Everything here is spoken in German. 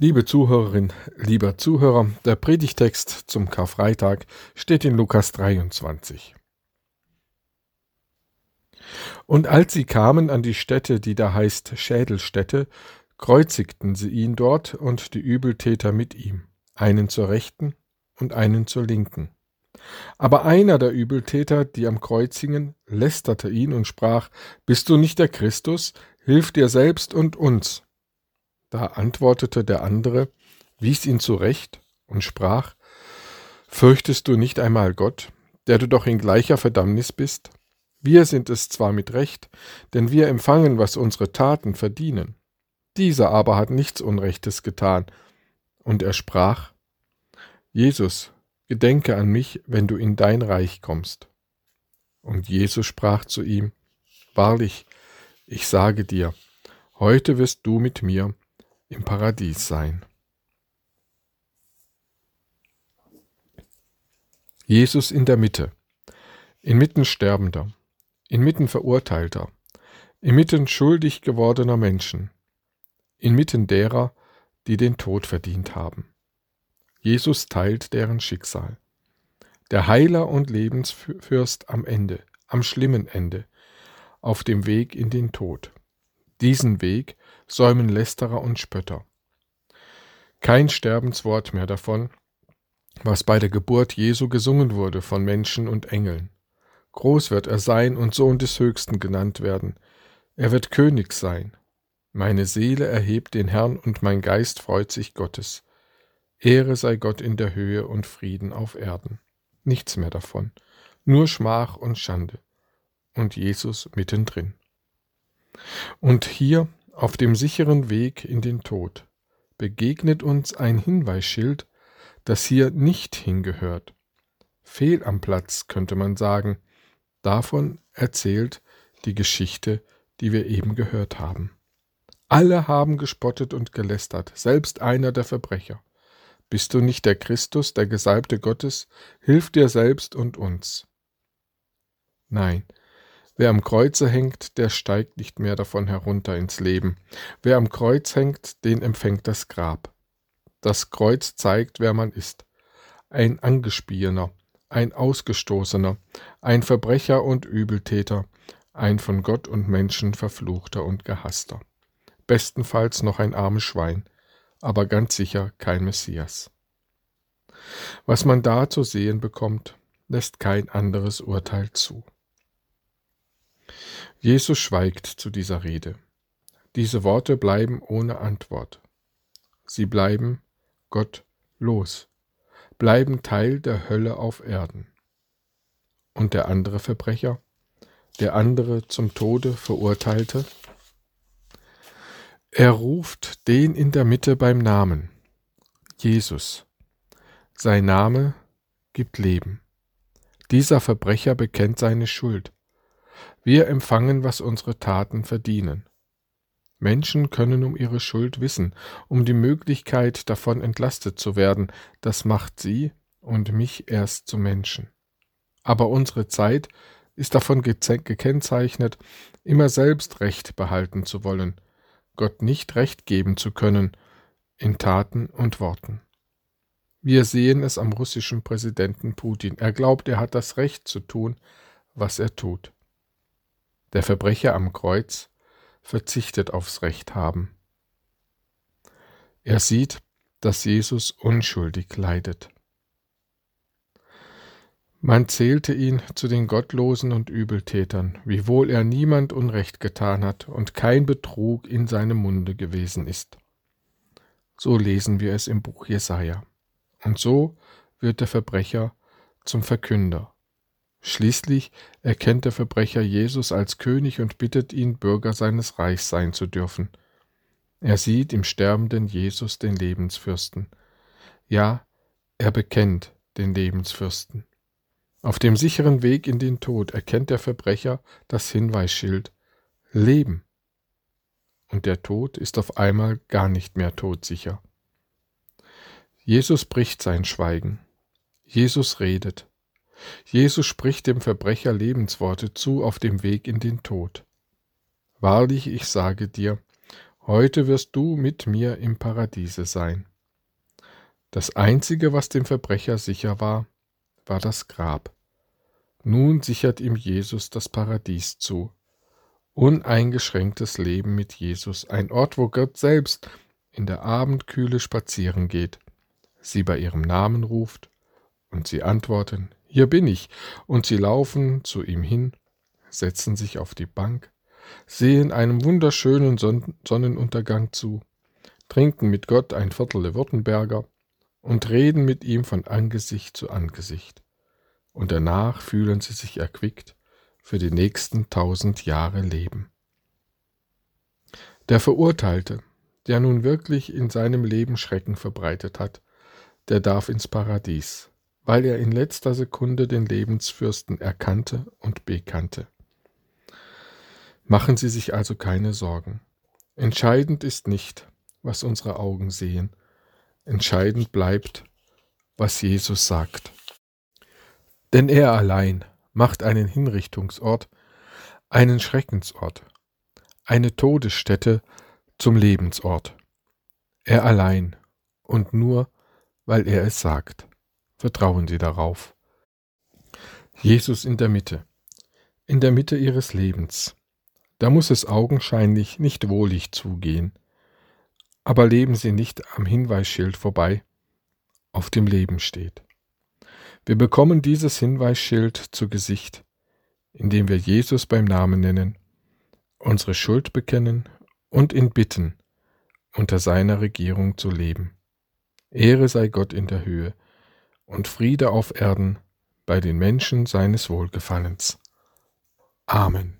Liebe Zuhörerin, lieber Zuhörer, der Predigtext zum Karfreitag steht in Lukas 23. Und als sie kamen an die Stätte, die da heißt Schädelstätte, kreuzigten sie ihn dort und die Übeltäter mit ihm, einen zur rechten und einen zur linken. Aber einer der Übeltäter, die am Kreuz hingen, lästerte ihn und sprach, Bist du nicht der Christus? Hilf dir selbst und uns. Da antwortete der andere, wies ihn zurecht und sprach, Fürchtest du nicht einmal Gott, der du doch in gleicher Verdammnis bist? Wir sind es zwar mit Recht, denn wir empfangen, was unsere Taten verdienen. Dieser aber hat nichts Unrechtes getan. Und er sprach, Jesus, gedenke an mich, wenn du in dein Reich kommst. Und Jesus sprach zu ihm, Wahrlich, ich sage dir, heute wirst du mit mir im Paradies sein. Jesus in der Mitte, inmitten Sterbender, inmitten Verurteilter, inmitten schuldig gewordener Menschen, inmitten derer, die den Tod verdient haben. Jesus teilt deren Schicksal. Der Heiler und Lebensfürst am Ende, am schlimmen Ende, auf dem Weg in den Tod. Diesen Weg säumen Lästerer und Spötter. Kein Sterbenswort mehr davon, was bei der Geburt Jesu gesungen wurde von Menschen und Engeln. Groß wird er sein und Sohn des Höchsten genannt werden. Er wird König sein. Meine Seele erhebt den Herrn und mein Geist freut sich Gottes. Ehre sei Gott in der Höhe und Frieden auf Erden. Nichts mehr davon, nur Schmach und Schande. Und Jesus mittendrin. Und hier auf dem sicheren Weg in den Tod begegnet uns ein Hinweisschild, das hier nicht hingehört. Fehl am Platz, könnte man sagen. Davon erzählt die Geschichte, die wir eben gehört haben. Alle haben gespottet und gelästert, selbst einer der Verbrecher. Bist du nicht der Christus, der Gesalbte Gottes? Hilf dir selbst und uns. Nein, Wer am Kreuze hängt, der steigt nicht mehr davon herunter ins Leben. Wer am Kreuz hängt, den empfängt das Grab. Das Kreuz zeigt, wer man ist. Ein Angespiehener, ein Ausgestoßener, ein Verbrecher und Übeltäter, ein von Gott und Menschen verfluchter und gehasster. Bestenfalls noch ein armes Schwein, aber ganz sicher kein Messias. Was man da zu sehen bekommt, lässt kein anderes Urteil zu. Jesus schweigt zu dieser Rede. Diese Worte bleiben ohne Antwort. Sie bleiben Gott los, bleiben Teil der Hölle auf Erden. Und der andere Verbrecher, der andere zum Tode verurteilte? Er ruft den in der Mitte beim Namen, Jesus. Sein Name gibt Leben. Dieser Verbrecher bekennt seine Schuld. Wir empfangen, was unsere Taten verdienen. Menschen können um ihre Schuld wissen, um die Möglichkeit davon entlastet zu werden, das macht sie und mich erst zu Menschen. Aber unsere Zeit ist davon gekennzeichnet, immer selbst Recht behalten zu wollen, Gott nicht Recht geben zu können, in Taten und Worten. Wir sehen es am russischen Präsidenten Putin. Er glaubt, er hat das Recht zu tun, was er tut. Der Verbrecher am Kreuz verzichtet aufs Recht haben. Er sieht, dass Jesus unschuldig leidet. Man zählte ihn zu den Gottlosen und Übeltätern, wiewohl er niemand Unrecht getan hat und kein Betrug in seinem Munde gewesen ist. So lesen wir es im Buch Jesaja. Und so wird der Verbrecher zum Verkünder, Schließlich erkennt der Verbrecher Jesus als König und bittet ihn, Bürger seines Reichs sein zu dürfen. Er sieht im sterbenden Jesus den Lebensfürsten. Ja, er bekennt den Lebensfürsten. Auf dem sicheren Weg in den Tod erkennt der Verbrecher das Hinweisschild Leben. Und der Tod ist auf einmal gar nicht mehr todsicher. Jesus bricht sein Schweigen. Jesus redet. Jesus spricht dem Verbrecher Lebensworte zu auf dem Weg in den Tod. Wahrlich, ich sage dir, heute wirst du mit mir im Paradiese sein. Das Einzige, was dem Verbrecher sicher war, war das Grab. Nun sichert ihm Jesus das Paradies zu. Uneingeschränktes Leben mit Jesus, ein Ort, wo Gott selbst in der Abendkühle spazieren geht, sie bei ihrem Namen ruft, und sie antworten, Hier bin ich, und sie laufen zu ihm hin, setzen sich auf die Bank, sehen einem wunderschönen Sonnenuntergang zu, trinken mit Gott ein Viertel Württemberger und reden mit ihm von Angesicht zu Angesicht. Und danach fühlen sie sich erquickt für die nächsten tausend Jahre Leben. Der Verurteilte, der nun wirklich in seinem Leben Schrecken verbreitet hat, der darf ins Paradies, weil er in letzter Sekunde den Lebensfürsten erkannte und bekannte. Machen Sie sich also keine Sorgen. Entscheidend ist nicht, was unsere Augen sehen. Entscheidend bleibt, was Jesus sagt. Denn er allein macht einen Hinrichtungsort, einen Schreckensort, eine Todesstätte zum Lebensort. Er allein und nur, weil er es sagt. Vertrauen Sie darauf. Jesus in der Mitte, in der Mitte Ihres Lebens. Da muss es augenscheinlich nicht wohlig zugehen. Aber leben Sie nicht am Hinweisschild vorbei, auf dem Leben steht. Wir bekommen dieses Hinweisschild zu Gesicht, indem wir Jesus beim Namen nennen, unsere Schuld bekennen und ihn bitten, unter seiner Regierung zu leben. Ehre sei Gott in der Höhe und Friede auf Erden bei den Menschen seines Wohlgefallens. Amen.